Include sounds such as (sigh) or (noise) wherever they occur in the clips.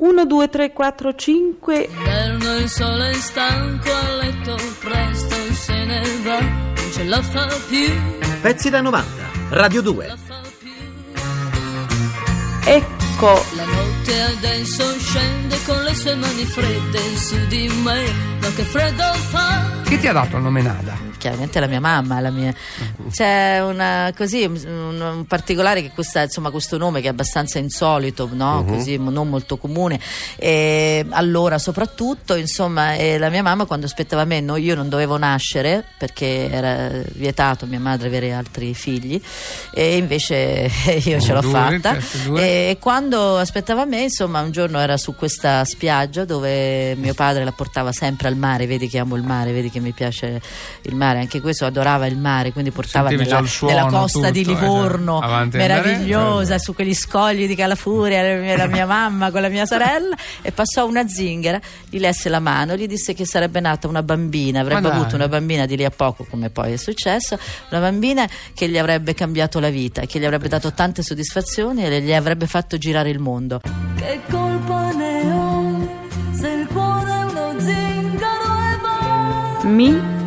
1, 2, 3, 4, 5. Inverno il sole è stanco a letto, presto se ne va, non ce la fa più. Pezzi da 90, Radio 2. La fa più. Ecco, La notte adesso scende con le sue mani fredde su di me, ma che freddo fa. Chi ti ha dato il nome Nada? Chiaramente la mia mamma, la mia... c'è una, così, un, un particolare che questa, insomma, questo nome che è abbastanza insolito, no? così, non molto comune. E allora, soprattutto, insomma, la mia mamma quando aspettava me, no, io non dovevo nascere perché era vietato mia madre avere altri figli, e invece (laughs) io ce l'ho Due, fatta. certo, due. E quando aspettava me, insomma, un giorno era su questa spiaggia dove mio padre la portava sempre al mare. Vedi che amo il mare, vedi che mi piace il mare. Anche questo adorava il mare, quindi portava Sentivi nella, suono, nella costa di tutto, eh, Livorno, cioè, avanti e meravigliosa, indietro. su quegli scogli di Calafuria, la mia, la mia (laughs) mamma con la mia sorella. E passò una zingara, gli lesse la mano, gli disse che sarebbe nata una bambina, avrebbe avuto una bambina di lì a poco, come poi è successo, una bambina che gli avrebbe cambiato la vita, che gli avrebbe dato tante soddisfazioni e gli avrebbe fatto girare il mondo. Che colpa ne ho se il cuore è uno zingaro e va. mi,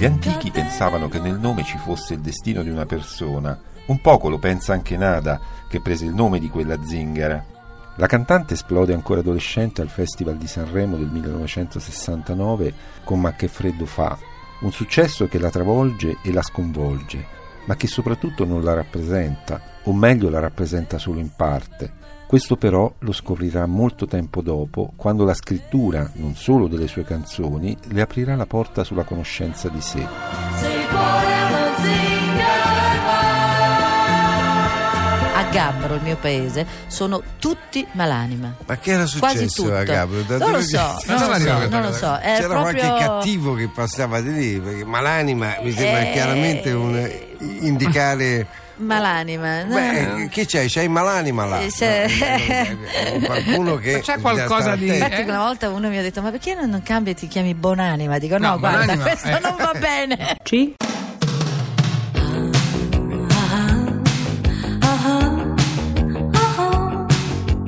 Gli antichi pensavano che nel nome ci fosse il destino di una persona. Un poco lo pensa anche Nada, che prese il nome di quella zingara. La cantante esplode ancora adolescente al Festival di Sanremo del 1969 con Ma che freddo fa, un successo che la travolge e la sconvolge, ma che soprattutto non la rappresenta, o meglio la rappresenta solo in parte. Questo però lo scoprirà molto tempo dopo, quando la scrittura, non solo delle sue canzoni, le aprirà la porta sulla conoscenza di sé. A Gabbro, il mio paese, sono tutti malanima. Ma che era successo a Gabriele? Da non lo so, non lo so, non lo so. C'era proprio... qualche cattivo che passava di lì, perché malanima mi sembra Eh, chiaramente un, indicare... (laughs) Malanima. no. Beh, che c'hai? C'hai malanima là? Eh, No, no, qualcuno che... Ma c'è qualcosa di-. Infatti una volta uno mi ha detto ma perché non cambi e ti chiami Bonanima? Dico no, No, guarda, Bonanima, (laughs) questo eh. non va bene. ci,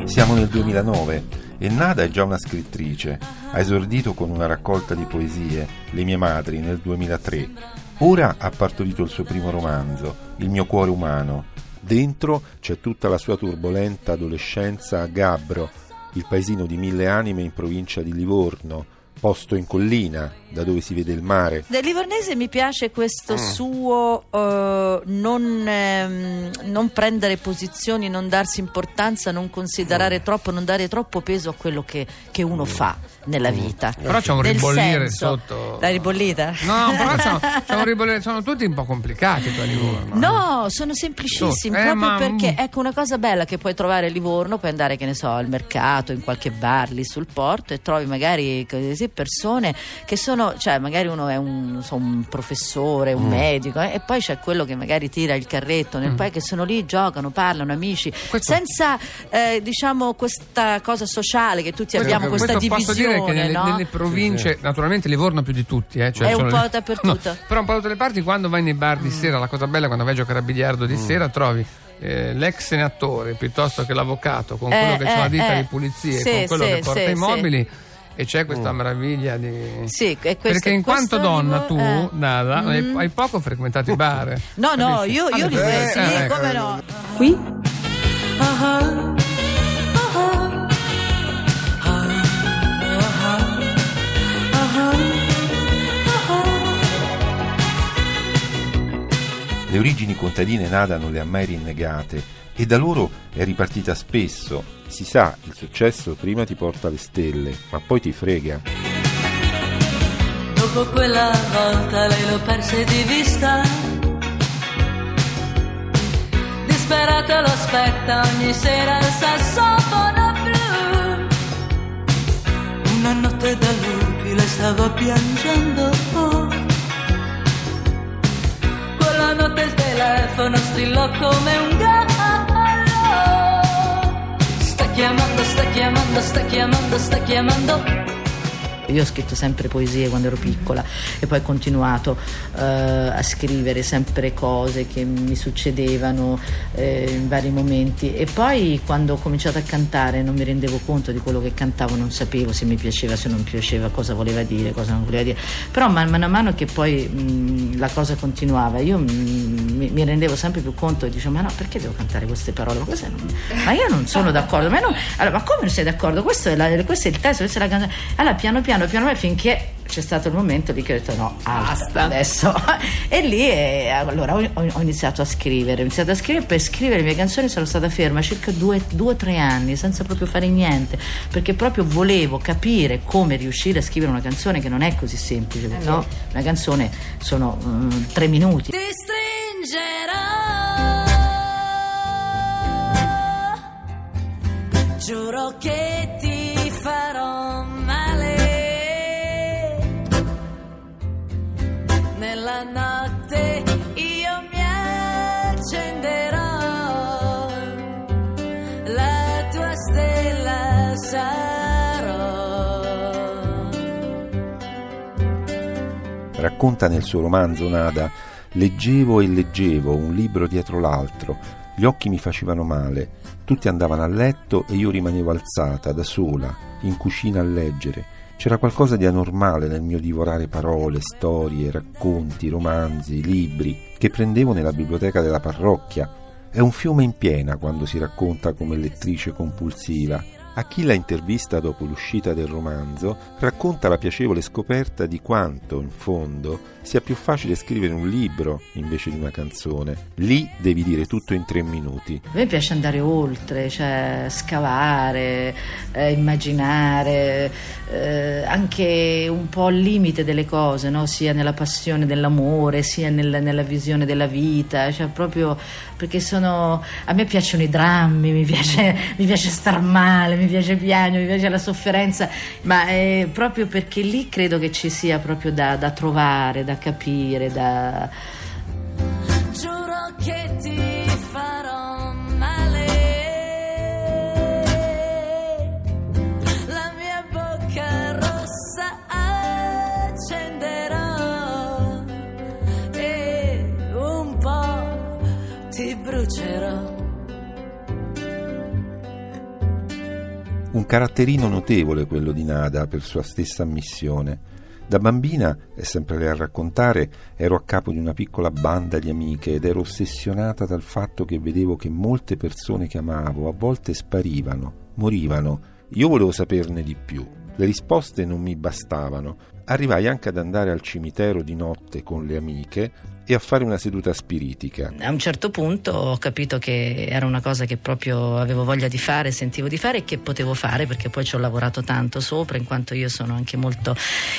Siamo nel 2009 e Nada è già una scrittrice. Ha esordito con una raccolta di poesie, Le mie madri, nel 2003. Ora ha partorito il suo primo romanzo, Il mio cuore umano. Dentro c'è tutta la sua turbolenta adolescenza a Gabbro, il paesino di mille anime in provincia di Livorno, posto in collina, da dove si vede il mare. Del livornese mi piace Mm. questo suo eh, non, ehm, non prendere posizioni, non darsi importanza, non considerare Mm. troppo, non dare troppo peso a quello che, che uno fa nella vita. Però c'è un Nel ribollire senso- sotto. La ribollita? No, però c'è, (laughs) c'è un ribollire, sono tutti un po' complicati per Livorno. eh. No, sono semplicissimi, Eh, proprio ma- perché ecco una cosa bella che puoi trovare a Livorno, puoi andare che ne so al mercato, in qualche bar lì sul porto e trovi magari così persone che sono, cioè magari uno è un, non so, un professore, Mm. un medico eh, e poi c'è quello che magari tira il carretto nel paese che sono lì, giocano, parlano, amici, Questo- senza eh, diciamo questa cosa sociale che tutti abbiamo, questa Questo posso dire divisione, che nelle, no? nelle province, naturalmente Livorno più di tutti, eh, cioè È un sono po' dappertutto. No, però un po' da tutte le parti, quando vai nei bar di sera, la cosa bella quando vai a giocare a biliardo Mm. di sera, trovi eh, l'ex senatore piuttosto che l'avvocato con Eh, quello che c'ha la eh, ditta eh. di pulizie, Sì, con quello sì, che porta sì, i sì. mobili. E c'è questa meraviglia di. Sì, questo- Perché in quanto donna tu, eh. Nada, hai, Mm. hai poco frequentato i bar. No, no, capisci? io, io Ah, li vedo, sì, eh, ecco. come no. qui, Le origini contadine Nada non le ha mai rinnegate e da loro è ripartita spesso. Si sa, il successo prima ti porta alle stelle, ma poi ti frega. Dopo quella volta lei lo perse di vista. Disperata lo aspetta ogni sera il sassofono blu. Una notte da lupi lei stava piangendo. Quella notte il telefono strillò come un gallo. Sta chiamando, sta chiamando, sta chiamando, sta chiamando. Io ho scritto sempre poesie quando ero piccola e poi ho continuato eh, a scrivere sempre cose che mi succedevano eh, in vari momenti e poi quando ho cominciato a cantare non mi rendevo conto di quello che cantavo, non sapevo se mi piaceva, se non piaceva, cosa voleva dire, cosa non voleva dire, però man mano mano che poi mh, la cosa continuava io mh, mi, rendevo sempre più conto e dicevo ma no perché devo cantare queste parole, ma, cos'è? ma io non sono d'accordo, ma, non- allora, ma come non sei d'accordo? Questo è, la- questo è il testo, questa è la canzone, allora piano piano piano piano finché c'è stato il momento lì che ho detto no, basta adesso. (laughs) e lì eh, allora ho, ho iniziato a scrivere, ho iniziato a scrivere, per scrivere le mie canzoni sono stata ferma circa due, o tre anni senza proprio fare niente, perché proprio volevo capire come riuscire a scrivere una canzone che non è così semplice, perché no, una canzone sono mm, tre minuti. Ti stringerò, giuro che ti Nella notte io mi accenderò, la tua stella sarò. Racconta nel suo romanzo Nada, leggevo e leggevo un libro dietro l'altro, gli occhi mi facevano male, tutti andavano a letto e io rimanevo alzata, da sola, in cucina a leggere. C'era qualcosa di anormale nel mio divorare parole, storie, racconti, romanzi, libri, che prendevo nella biblioteca della parrocchia. È un fiume in piena quando si racconta come lettrice compulsiva. A chi la intervista dopo l'uscita del romanzo racconta la piacevole scoperta di quanto, in fondo, sia più facile scrivere un libro invece di una canzone. Lì devi dire tutto in tre minuti. A me piace andare oltre, cioè scavare, eh, immaginare, eh, anche un po' al limite delle cose, no? sia nella passione dell'amore, sia nel- nella visione della vita, cioè proprio perché sono. A me piacciono i drammi, mi piace, (laughs) mi piace star male, mi piace piangere, mi piace la sofferenza, ma è proprio perché lì credo che ci sia proprio da, da trovare, da capire, da. Un caratterino notevole quello di Nada per sua stessa ammissione. Da bambina, è sempre lei a raccontare, ero a capo di una piccola banda di amiche ed ero ossessionata dal fatto che vedevo che molte persone che amavo a volte sparivano, morivano. Io volevo saperne di più. Le risposte non mi bastavano. Arrivai anche ad andare al cimitero di notte con le amiche e a fare una seduta spiritica. A un certo punto ho capito che era una cosa che proprio avevo voglia di fare, sentivo di fare e che potevo fare perché poi ci ho lavorato tanto sopra in quanto io sono anche molto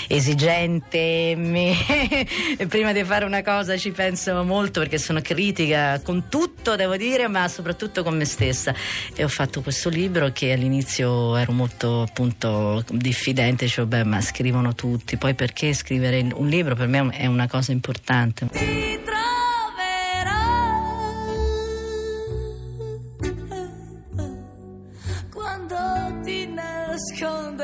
esigente mi- (laughs) prima di fare una cosa ci penso molto perché sono critica con tutto devo dire ma soprattutto con me stessa e ho fatto questo libro che all'inizio ero molto appunto diffidente, cioè beh ma scrivono tutti, poi perché scrivere un libro per me è una cosa importante. Nasconderai.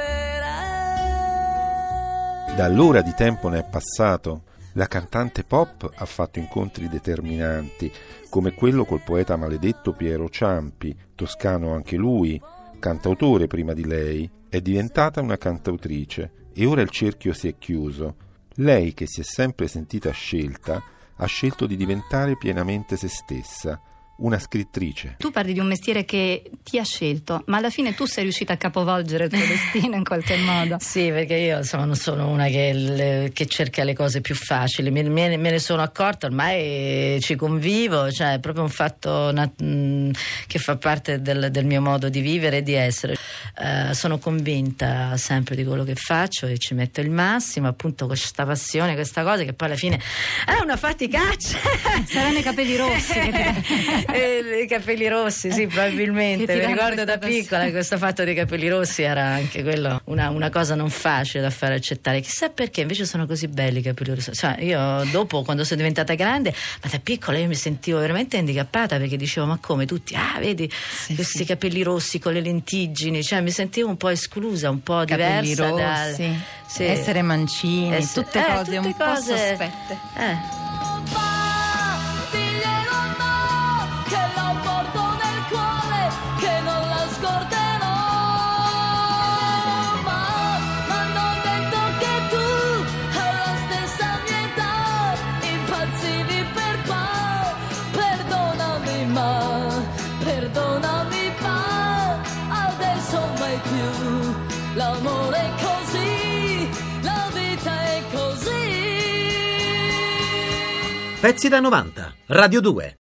Da allora di tempo ne è passato. La cantante pop ha fatto incontri determinanti, come quello col poeta maledetto Piero Ciampi, toscano anche lui, cantautore prima di lei, è diventata una cantautrice e ora il cerchio si è chiuso. Lei, che si è sempre sentita scelta, ha scelto di diventare pienamente se stessa, una scrittrice. Tu parli di un mestiere che ti ha scelto, ma alla fine tu sei riuscita a capovolgere il tuo (laughs) destino in qualche modo. Sì, perché io insomma, non sono una che, le- che cerca le cose più facili, me, me- me ne sono accorta, ormai ci convivo, cioè è proprio un fatto nat- mh, che fa parte del, del mio modo di vivere e di essere. Eh, sono convinta sempre di quello che faccio e ci metto il massimo, appunto questa passione, questa cosa che poi alla fine è una faticaccia. Saranno i capelli rossi. (laughs) che ti- E i capelli rossi, sì, probabilmente. Mi ricordo da piccola che questo fatto dei capelli rossi era anche quello una, una cosa non facile da fare accettare. Chissà perché invece sono così belli i capelli rossi. Cioè, io dopo, quando sono diventata grande, ma da piccola io mi sentivo veramente handicappata perché dicevo: Ma come tutti? Ah, vedi questi capelli rossi con le lentiggini, cioè mi sentivo un po' esclusa, un po' capelli diversa dal. rossi, Sì. essere mancini, Essere- tutte eh, cose tutte un po' sospette. Eh. Pezzi da 90. Radio 2.